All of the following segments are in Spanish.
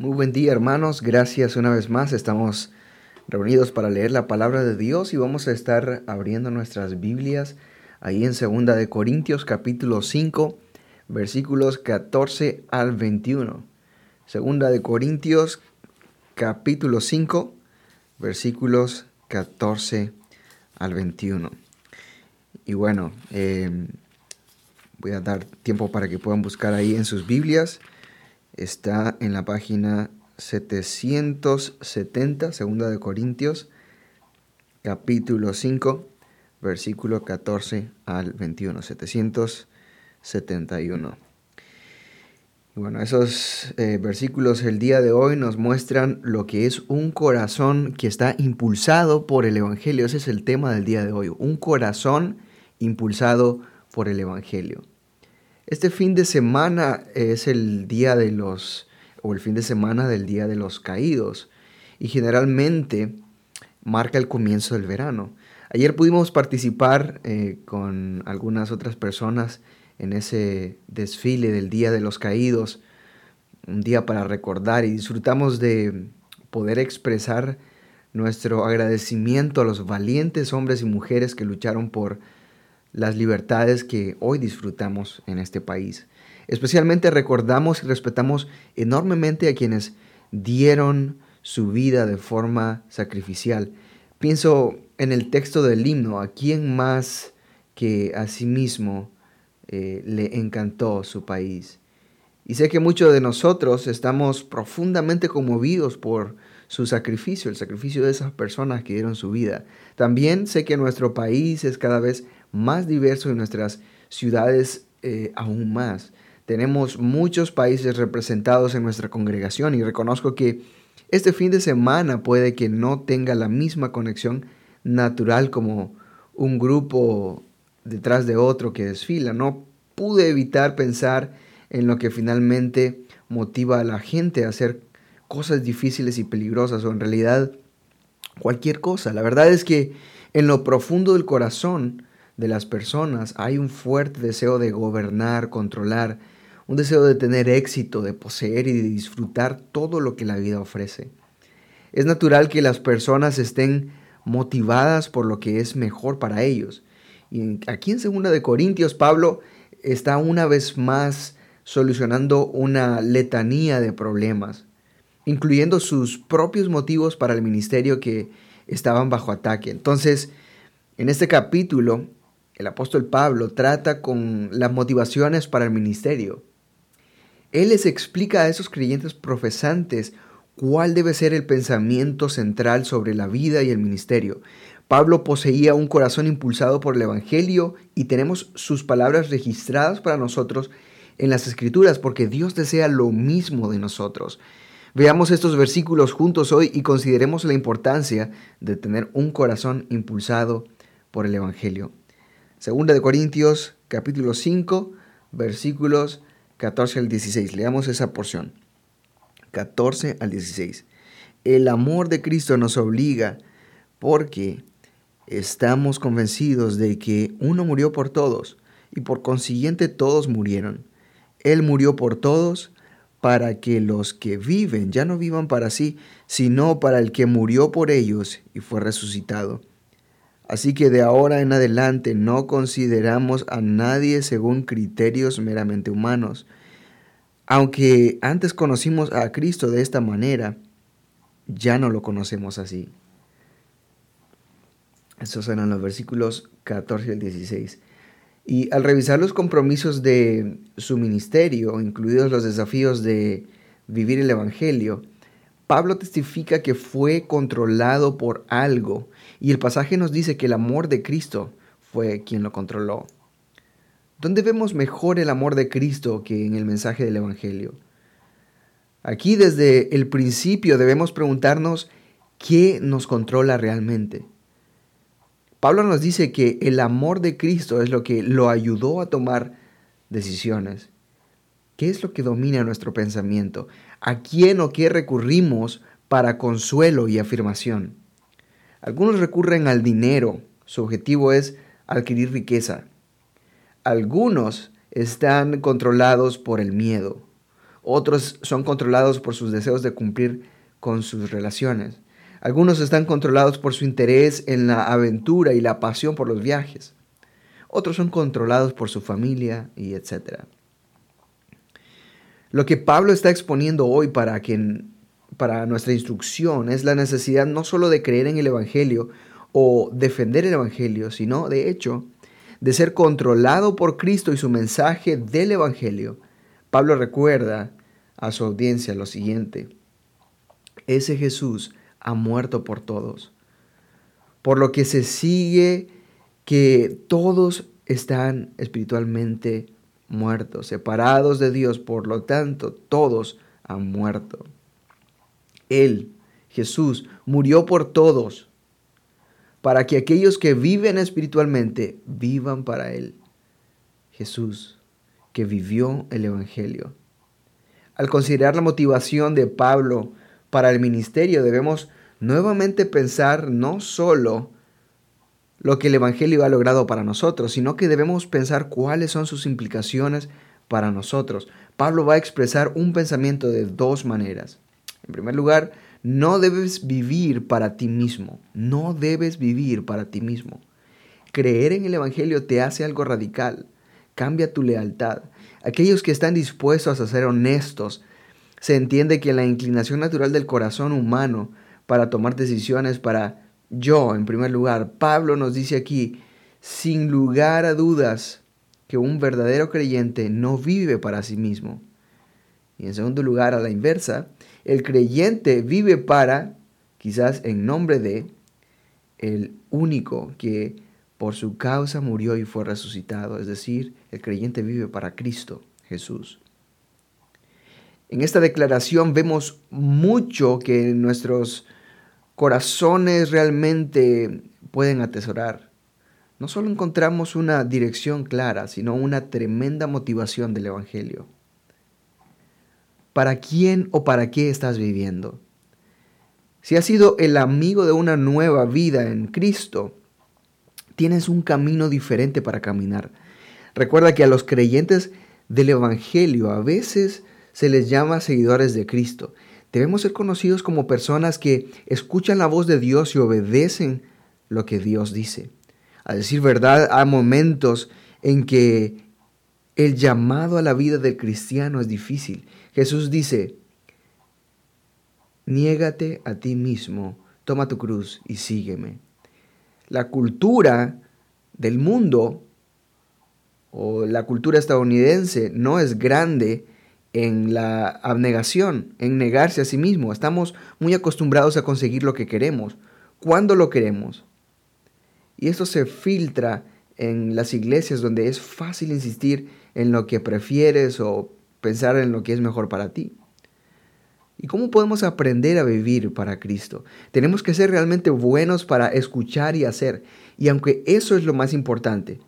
Muy buen día hermanos, gracias una vez más. Estamos reunidos para leer la palabra de Dios y vamos a estar abriendo nuestras Biblias ahí en Segunda de Corintios capítulo 5 versículos 14 al 21. Segunda de Corintios capítulo 5 versículos 14 al 21. Y bueno, eh, voy a dar tiempo para que puedan buscar ahí en sus Biblias está en la página 770, segunda de Corintios, capítulo 5, versículo 14 al 21, 771. bueno, esos eh, versículos el día de hoy nos muestran lo que es un corazón que está impulsado por el Evangelio. Ese es el tema del día de hoy, un corazón impulsado por el Evangelio. Este fin de semana es el día de los, o el fin de semana del Día de los Caídos, y generalmente marca el comienzo del verano. Ayer pudimos participar eh, con algunas otras personas en ese desfile del Día de los Caídos, un día para recordar y disfrutamos de poder expresar nuestro agradecimiento a los valientes hombres y mujeres que lucharon por las libertades que hoy disfrutamos en este país. Especialmente recordamos y respetamos enormemente a quienes dieron su vida de forma sacrificial. Pienso en el texto del himno, a quién más que a sí mismo eh, le encantó su país. Y sé que muchos de nosotros estamos profundamente conmovidos por su sacrificio, el sacrificio de esas personas que dieron su vida. También sé que nuestro país es cada vez más diverso y nuestras ciudades eh, aún más. Tenemos muchos países representados en nuestra congregación y reconozco que este fin de semana puede que no tenga la misma conexión natural como un grupo detrás de otro que desfila. No pude evitar pensar en lo que finalmente motiva a la gente a hacer cosas difíciles y peligrosas o en realidad cualquier cosa. La verdad es que en lo profundo del corazón de las personas hay un fuerte deseo de gobernar, controlar, un deseo de tener éxito, de poseer y de disfrutar todo lo que la vida ofrece. Es natural que las personas estén motivadas por lo que es mejor para ellos. Y aquí en Segunda de Corintios, Pablo está una vez más solucionando una letanía de problemas, incluyendo sus propios motivos para el ministerio que estaban bajo ataque. Entonces, en este capítulo, el apóstol Pablo trata con las motivaciones para el ministerio. Él les explica a esos creyentes profesantes cuál debe ser el pensamiento central sobre la vida y el ministerio. Pablo poseía un corazón impulsado por el Evangelio y tenemos sus palabras registradas para nosotros en las Escrituras porque Dios desea lo mismo de nosotros. Veamos estos versículos juntos hoy y consideremos la importancia de tener un corazón impulsado por el Evangelio. Segunda de Corintios, capítulo 5, versículos 14 al 16. Leamos esa porción. 14 al 16. El amor de Cristo nos obliga porque estamos convencidos de que uno murió por todos y por consiguiente todos murieron. Él murió por todos para que los que viven ya no vivan para sí, sino para el que murió por ellos y fue resucitado. Así que de ahora en adelante no consideramos a nadie según criterios meramente humanos. Aunque antes conocimos a Cristo de esta manera, ya no lo conocemos así. Estos eran los versículos 14 al 16. Y al revisar los compromisos de su ministerio, incluidos los desafíos de vivir el Evangelio, Pablo testifica que fue controlado por algo y el pasaje nos dice que el amor de Cristo fue quien lo controló. ¿Dónde vemos mejor el amor de Cristo que en el mensaje del Evangelio? Aquí desde el principio debemos preguntarnos qué nos controla realmente. Pablo nos dice que el amor de Cristo es lo que lo ayudó a tomar decisiones. ¿Qué es lo que domina nuestro pensamiento? ¿A quién o qué recurrimos para consuelo y afirmación? Algunos recurren al dinero, su objetivo es adquirir riqueza. Algunos están controlados por el miedo. Otros son controlados por sus deseos de cumplir con sus relaciones. Algunos están controlados por su interés en la aventura y la pasión por los viajes. Otros son controlados por su familia y etc. Lo que Pablo está exponiendo hoy para, para nuestra instrucción es la necesidad no solo de creer en el Evangelio o defender el Evangelio, sino de hecho de ser controlado por Cristo y su mensaje del Evangelio. Pablo recuerda a su audiencia lo siguiente. Ese Jesús ha muerto por todos. Por lo que se sigue que todos están espiritualmente muertos, separados de Dios, por lo tanto todos han muerto. Él, Jesús, murió por todos, para que aquellos que viven espiritualmente vivan para Él. Jesús, que vivió el Evangelio. Al considerar la motivación de Pablo para el ministerio, debemos nuevamente pensar no solo lo que el Evangelio ha logrado para nosotros, sino que debemos pensar cuáles son sus implicaciones para nosotros. Pablo va a expresar un pensamiento de dos maneras. En primer lugar, no debes vivir para ti mismo, no debes vivir para ti mismo. Creer en el Evangelio te hace algo radical, cambia tu lealtad. Aquellos que están dispuestos a ser honestos, se entiende que la inclinación natural del corazón humano para tomar decisiones para yo, en primer lugar, Pablo nos dice aquí, sin lugar a dudas, que un verdadero creyente no vive para sí mismo. Y en segundo lugar, a la inversa, el creyente vive para, quizás en nombre de, el único que por su causa murió y fue resucitado. Es decir, el creyente vive para Cristo Jesús. En esta declaración vemos mucho que nuestros corazones realmente pueden atesorar. No solo encontramos una dirección clara, sino una tremenda motivación del Evangelio. ¿Para quién o para qué estás viviendo? Si has sido el amigo de una nueva vida en Cristo, tienes un camino diferente para caminar. Recuerda que a los creyentes del Evangelio a veces se les llama seguidores de Cristo. Debemos ser conocidos como personas que escuchan la voz de Dios y obedecen lo que Dios dice. A decir verdad, hay momentos en que el llamado a la vida del cristiano es difícil. Jesús dice, niégate a ti mismo, toma tu cruz y sígueme. La cultura del mundo o la cultura estadounidense no es grande en la abnegación, en negarse a sí mismo. Estamos muy acostumbrados a conseguir lo que queremos, cuando lo queremos. Y esto se filtra en las iglesias donde es fácil insistir en lo que prefieres o pensar en lo que es mejor para ti. ¿Y cómo podemos aprender a vivir para Cristo? Tenemos que ser realmente buenos para escuchar y hacer. Y aunque eso es lo más importante,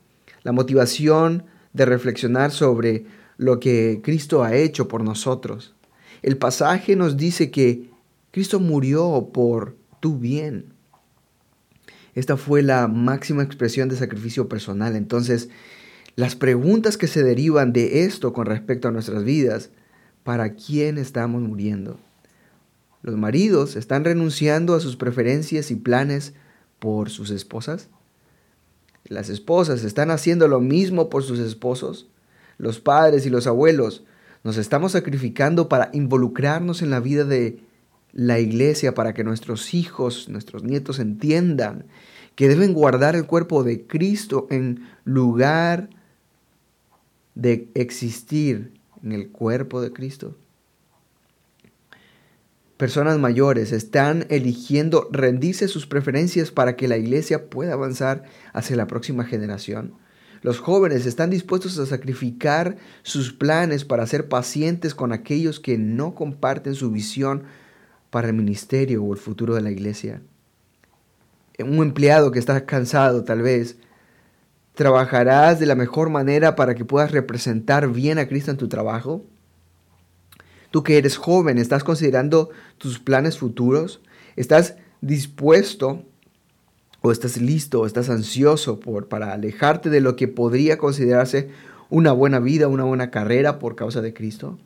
la motivación de reflexionar sobre lo que Cristo ha hecho por nosotros. El pasaje nos dice que Cristo murió por tu bien. Esta fue la máxima expresión de sacrificio personal. Entonces, las preguntas que se derivan de esto con respecto a nuestras vidas, ¿para quién estamos muriendo? ¿Los maridos están renunciando a sus preferencias y planes por sus esposas? ¿Las esposas están haciendo lo mismo por sus esposos? los padres y los abuelos, nos estamos sacrificando para involucrarnos en la vida de la iglesia, para que nuestros hijos, nuestros nietos entiendan que deben guardar el cuerpo de Cristo en lugar de existir en el cuerpo de Cristo. Personas mayores están eligiendo rendirse sus preferencias para que la iglesia pueda avanzar hacia la próxima generación. Los jóvenes están dispuestos a sacrificar sus planes para ser pacientes con aquellos que no comparten su visión para el ministerio o el futuro de la iglesia. Un empleado que está cansado tal vez, ¿trabajarás de la mejor manera para que puedas representar bien a Cristo en tu trabajo? Tú que eres joven, ¿estás considerando tus planes futuros? ¿Estás dispuesto o estás listo o estás ansioso por, para alejarte de lo que podría considerarse una buena vida, una buena carrera por causa de Cristo?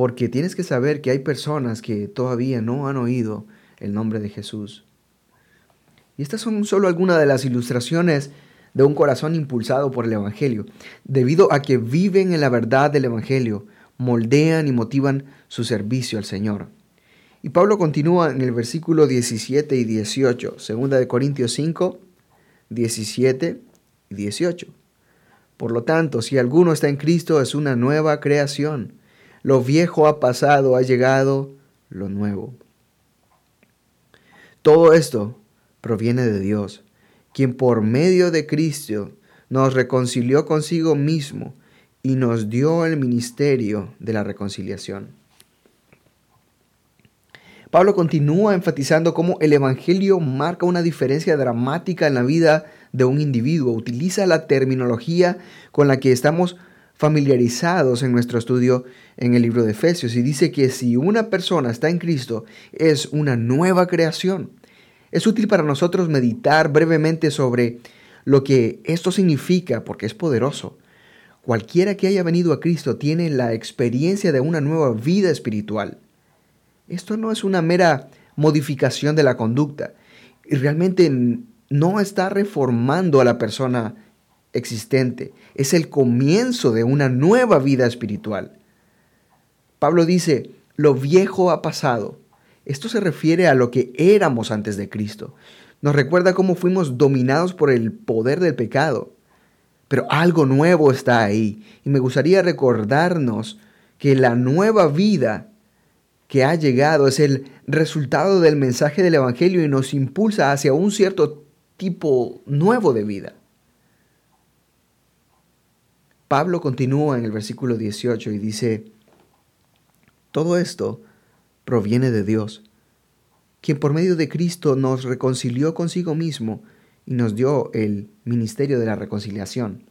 porque tienes que saber que hay personas que todavía no han oído el nombre de Jesús. Y estas son solo algunas de las ilustraciones de un corazón impulsado por el Evangelio, debido a que viven en la verdad del Evangelio, moldean y motivan su servicio al Señor. Y Pablo continúa en el versículo 17 y 18, segunda de Corintios 5, 17 y 18. Por lo tanto, si alguno está en Cristo, es una nueva creación. Lo viejo ha pasado, ha llegado lo nuevo. Todo esto proviene de Dios, quien por medio de Cristo nos reconcilió consigo mismo y nos dio el ministerio de la reconciliación. Pablo continúa enfatizando cómo el Evangelio marca una diferencia dramática en la vida de un individuo. Utiliza la terminología con la que estamos familiarizados en nuestro estudio en el libro de Efesios y dice que si una persona está en Cristo es una nueva creación. Es útil para nosotros meditar brevemente sobre lo que esto significa porque es poderoso. Cualquiera que haya venido a Cristo tiene la experiencia de una nueva vida espiritual. Esto no es una mera modificación de la conducta y realmente no está reformando a la persona existente. Es el comienzo de una nueva vida espiritual. Pablo dice, lo viejo ha pasado. Esto se refiere a lo que éramos antes de Cristo. Nos recuerda cómo fuimos dominados por el poder del pecado. Pero algo nuevo está ahí. Y me gustaría recordarnos que la nueva vida que ha llegado es el resultado del mensaje del Evangelio y nos impulsa hacia un cierto tipo nuevo de vida. Pablo continúa en el versículo 18 y dice, todo esto proviene de Dios, quien por medio de Cristo nos reconcilió consigo mismo y nos dio el ministerio de la reconciliación.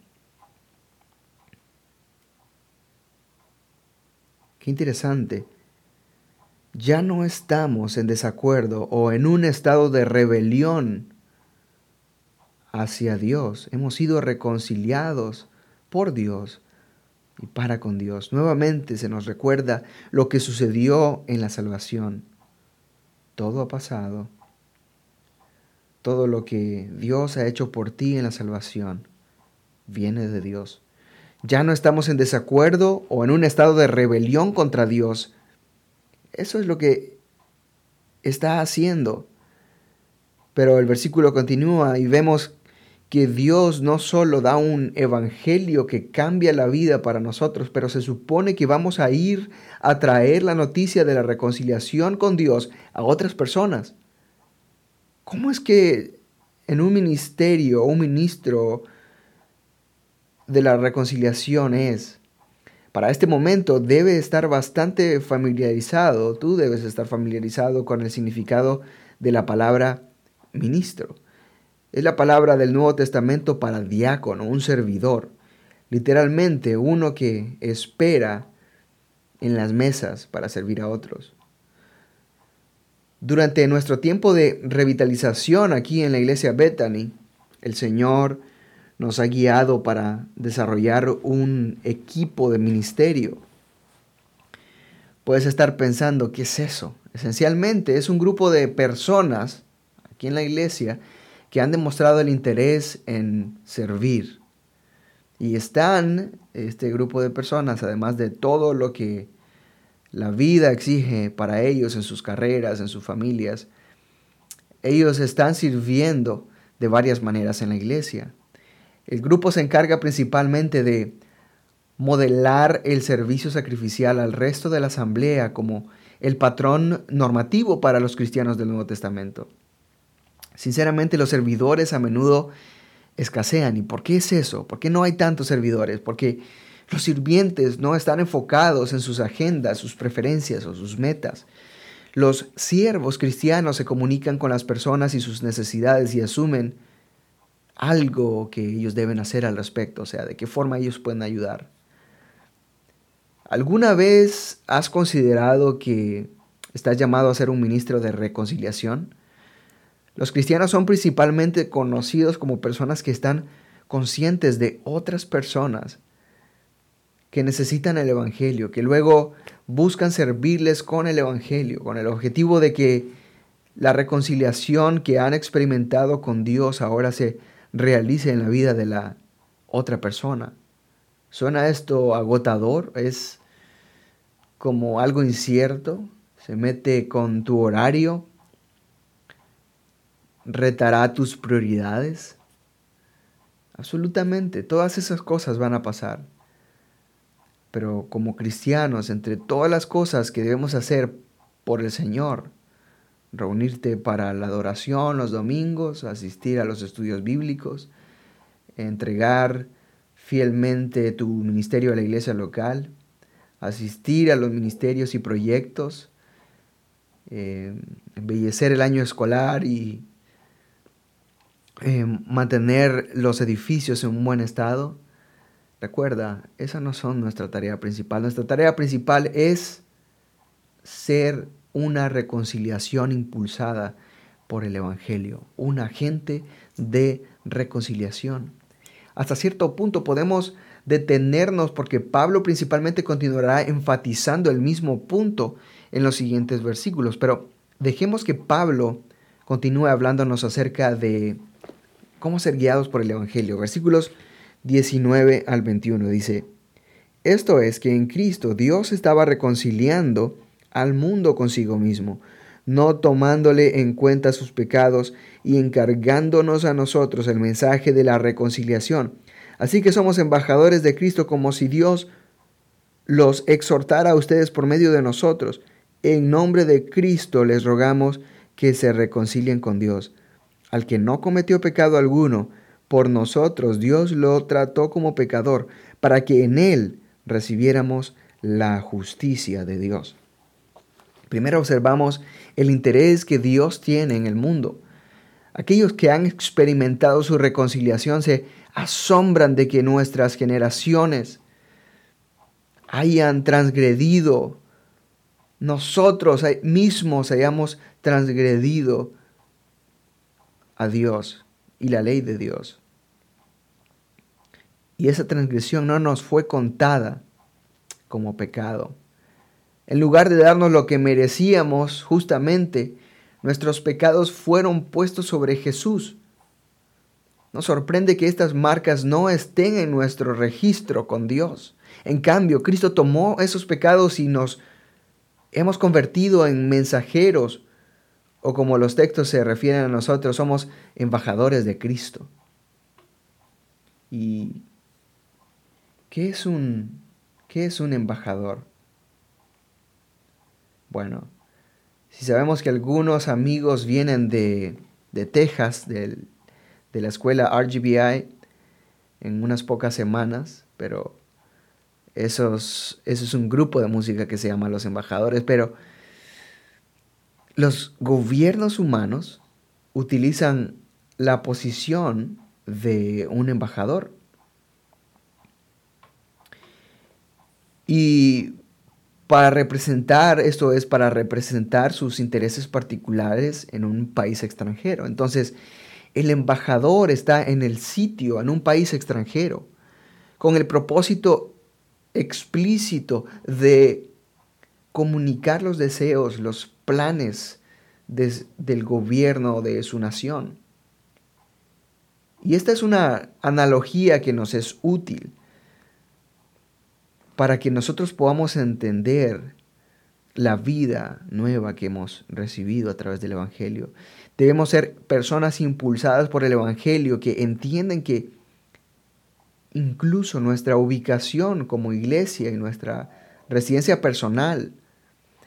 Qué interesante ya no estamos en desacuerdo o en un estado de rebelión hacia Dios. Hemos sido reconciliados por Dios y para con Dios. Nuevamente se nos recuerda lo que sucedió en la salvación. Todo ha pasado. Todo lo que Dios ha hecho por ti en la salvación viene de Dios. Ya no estamos en desacuerdo o en un estado de rebelión contra Dios, eso es lo que está haciendo. Pero el versículo continúa y vemos que Dios no solo da un evangelio que cambia la vida para nosotros, pero se supone que vamos a ir a traer la noticia de la reconciliación con Dios a otras personas. ¿Cómo es que en un ministerio, un ministro de la reconciliación es? para este momento debe estar bastante familiarizado, tú debes estar familiarizado con el significado de la palabra ministro. Es la palabra del Nuevo Testamento para diácono, un servidor, literalmente uno que espera en las mesas para servir a otros. Durante nuestro tiempo de revitalización aquí en la iglesia Bethany, el Señor nos ha guiado para desarrollar un equipo de ministerio. Puedes estar pensando, ¿qué es eso? Esencialmente es un grupo de personas aquí en la iglesia que han demostrado el interés en servir. Y están, este grupo de personas, además de todo lo que la vida exige para ellos en sus carreras, en sus familias, ellos están sirviendo de varias maneras en la iglesia. El grupo se encarga principalmente de modelar el servicio sacrificial al resto de la asamblea como el patrón normativo para los cristianos del Nuevo Testamento. Sinceramente los servidores a menudo escasean. ¿Y por qué es eso? ¿Por qué no hay tantos servidores? Porque los sirvientes no están enfocados en sus agendas, sus preferencias o sus metas. Los siervos cristianos se comunican con las personas y sus necesidades y asumen algo que ellos deben hacer al respecto, o sea, de qué forma ellos pueden ayudar. ¿Alguna vez has considerado que estás llamado a ser un ministro de reconciliación? Los cristianos son principalmente conocidos como personas que están conscientes de otras personas que necesitan el Evangelio, que luego buscan servirles con el Evangelio, con el objetivo de que la reconciliación que han experimentado con Dios ahora se realice en la vida de la otra persona. ¿Suena esto agotador? ¿Es como algo incierto? ¿Se mete con tu horario? ¿Retará tus prioridades? Absolutamente, todas esas cosas van a pasar. Pero como cristianos, entre todas las cosas que debemos hacer por el Señor, reunirte para la adoración los domingos, asistir a los estudios bíblicos, entregar fielmente tu ministerio a la iglesia local, asistir a los ministerios y proyectos, eh, embellecer el año escolar y eh, mantener los edificios en un buen estado. Recuerda, esa no son nuestra tarea principal. Nuestra tarea principal es ser una reconciliación impulsada por el Evangelio, un agente de reconciliación. Hasta cierto punto podemos detenernos porque Pablo principalmente continuará enfatizando el mismo punto en los siguientes versículos, pero dejemos que Pablo continúe hablándonos acerca de cómo ser guiados por el Evangelio. Versículos 19 al 21 dice, esto es que en Cristo Dios estaba reconciliando al mundo consigo mismo, no tomándole en cuenta sus pecados y encargándonos a nosotros el mensaje de la reconciliación. Así que somos embajadores de Cristo como si Dios los exhortara a ustedes por medio de nosotros. En nombre de Cristo les rogamos que se reconcilien con Dios. Al que no cometió pecado alguno, por nosotros Dios lo trató como pecador, para que en él recibiéramos la justicia de Dios. Primero observamos el interés que Dios tiene en el mundo. Aquellos que han experimentado su reconciliación se asombran de que nuestras generaciones hayan transgredido, nosotros mismos hayamos transgredido a Dios y la ley de Dios. Y esa transgresión no nos fue contada como pecado. En lugar de darnos lo que merecíamos justamente, nuestros pecados fueron puestos sobre Jesús. Nos sorprende que estas marcas no estén en nuestro registro con Dios. En cambio, Cristo tomó esos pecados y nos hemos convertido en mensajeros, o como los textos se refieren a nosotros, somos embajadores de Cristo. ¿Y qué es un, qué es un embajador? Bueno, si sabemos que algunos amigos vienen de, Texas, de la escuela RGBI, en unas pocas semanas, pero eso es un grupo de música que se llama Los Embajadores, pero los gobiernos humanos utilizan la posición de un embajador. Y para representar, esto es para representar sus intereses particulares en un país extranjero. Entonces, el embajador está en el sitio, en un país extranjero, con el propósito explícito de comunicar los deseos, los planes del gobierno de su nación. Y esta es una analogía que nos es útil para que nosotros podamos entender la vida nueva que hemos recibido a través del Evangelio. Debemos ser personas impulsadas por el Evangelio que entienden que incluso nuestra ubicación como iglesia y nuestra residencia personal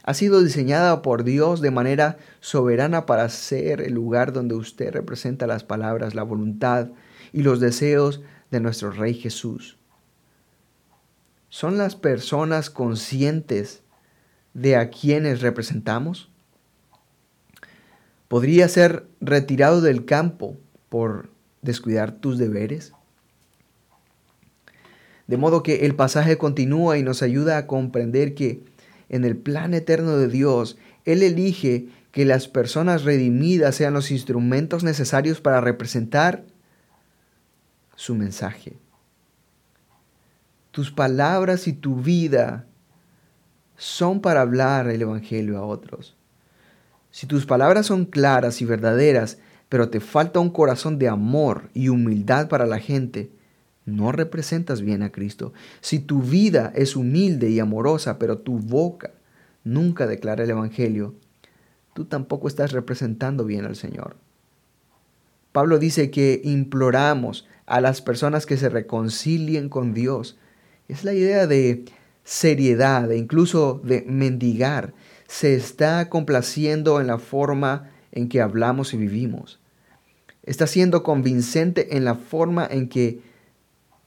ha sido diseñada por Dios de manera soberana para ser el lugar donde usted representa las palabras, la voluntad y los deseos de nuestro Rey Jesús son las personas conscientes de a quienes representamos? ¿Podría ser retirado del campo por descuidar tus deberes? De modo que el pasaje continúa y nos ayuda a comprender que en el plan eterno de Dios, Él elige que las personas redimidas sean los instrumentos necesarios para representar su mensaje. tus palabras y tu vida son para hablar el Evangelio a otros. Si tus palabras son claras y verdaderas, pero te falta un corazón de amor y humildad para la gente, no representas bien a Cristo. Si tu vida es humilde y amorosa, pero tu boca nunca declara el Evangelio, tú tampoco estás representando bien al Señor. Pablo dice que imploramos a las personas que se reconcilien con Dios. Es la idea de seriedad e incluso de mendigar, se está complaciendo en la forma en que hablamos y vivimos. Está siendo convincente en la forma en que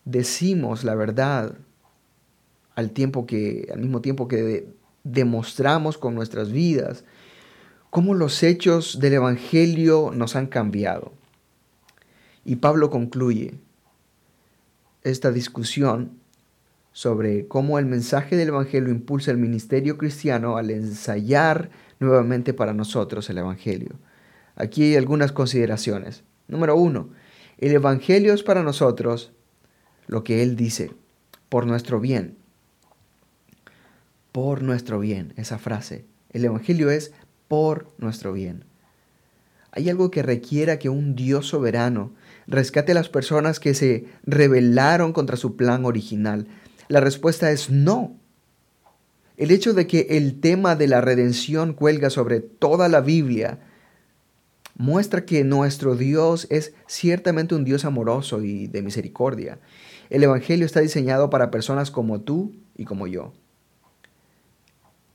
decimos la verdad al mismo tiempo que demostramos con nuestras vidas cómo los hechos del evangelio nos han cambiado. Y Pablo concluye esta discusión sobre cómo el mensaje del Evangelio impulsa el ministerio cristiano al ensayar nuevamente para nosotros el Evangelio. Aquí hay algunas consideraciones. Número uno, el Evangelio es para nosotros lo que Él dice, por nuestro bien. Por nuestro bien, esa frase. El Evangelio es por nuestro bien. Hay algo que requiera que un Dios soberano rescate a las personas que se rebelaron contra su plan original, la respuesta es no. El hecho de que el tema de la redención cuelga sobre toda la Biblia muestra que nuestro Dios es ciertamente un Dios amoroso y de misericordia. El Evangelio está diseñado para personas como tú y como yo.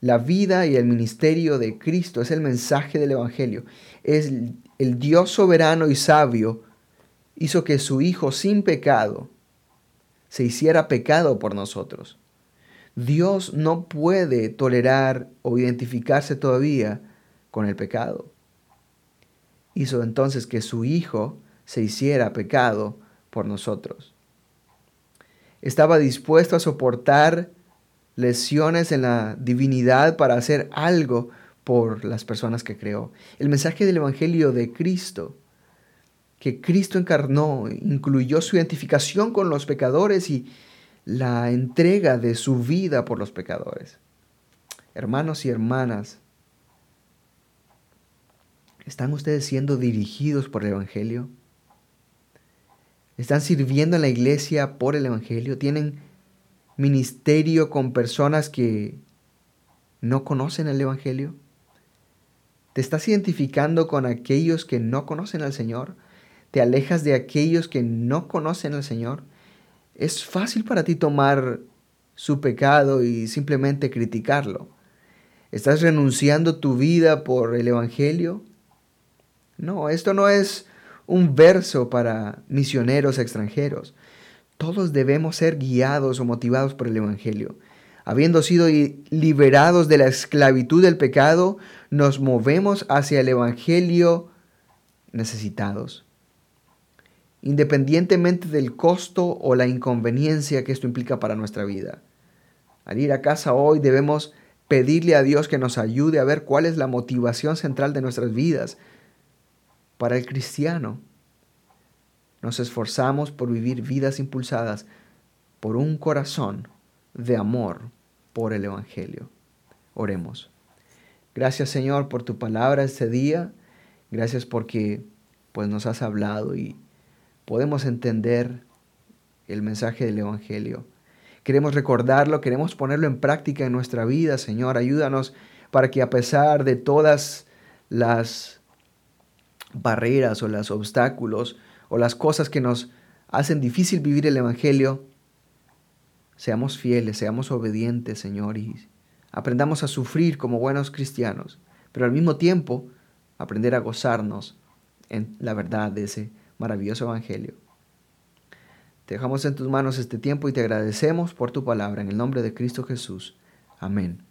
La vida y el ministerio de Cristo es el mensaje del Evangelio. Es el Dios soberano y sabio hizo que su Hijo sin pecado se hiciera pecado por nosotros. Dios no puede tolerar o identificarse todavía con el pecado. Hizo entonces que su Hijo se hiciera pecado por nosotros. Estaba dispuesto a soportar lesiones en la divinidad para hacer algo por las personas que creó. El mensaje del Evangelio de Cristo que Cristo encarnó incluyó su identificación con los pecadores y la entrega de su vida por los pecadores. Hermanos y hermanas, ¿están ustedes siendo dirigidos por el Evangelio? ¿Están sirviendo en la iglesia por el Evangelio? ¿Tienen ministerio con personas que no conocen el Evangelio? ¿Te estás identificando con aquellos que no conocen al Señor? te alejas de aquellos que no conocen al Señor, es fácil para ti tomar su pecado y simplemente criticarlo. ¿Estás renunciando tu vida por el Evangelio? No, esto no es un verso para misioneros extranjeros. Todos debemos ser guiados o motivados por el Evangelio. Habiendo sido liberados de la esclavitud del pecado, nos movemos hacia el Evangelio necesitados independientemente del costo o la inconveniencia que esto implica para nuestra vida. Al ir a casa hoy debemos pedirle a Dios que nos ayude a ver cuál es la motivación central de nuestras vidas. Para el cristiano, nos esforzamos por vivir vidas impulsadas por un corazón de amor por el Evangelio. Oremos. Gracias Señor por tu palabra este día. Gracias porque pues nos has hablado y podemos entender el mensaje del Evangelio. Queremos recordarlo, queremos ponerlo en práctica en nuestra vida, Señor. Ayúdanos para que a pesar de todas las barreras o los obstáculos o las cosas que nos hacen difícil vivir el Evangelio, seamos fieles, seamos obedientes, Señor, y aprendamos a sufrir como buenos cristianos, pero al mismo tiempo aprender a gozarnos en la verdad de ese maravilloso Evangelio. Te dejamos en tus manos este tiempo y te agradecemos por tu palabra en el nombre de Cristo Jesús. Amén.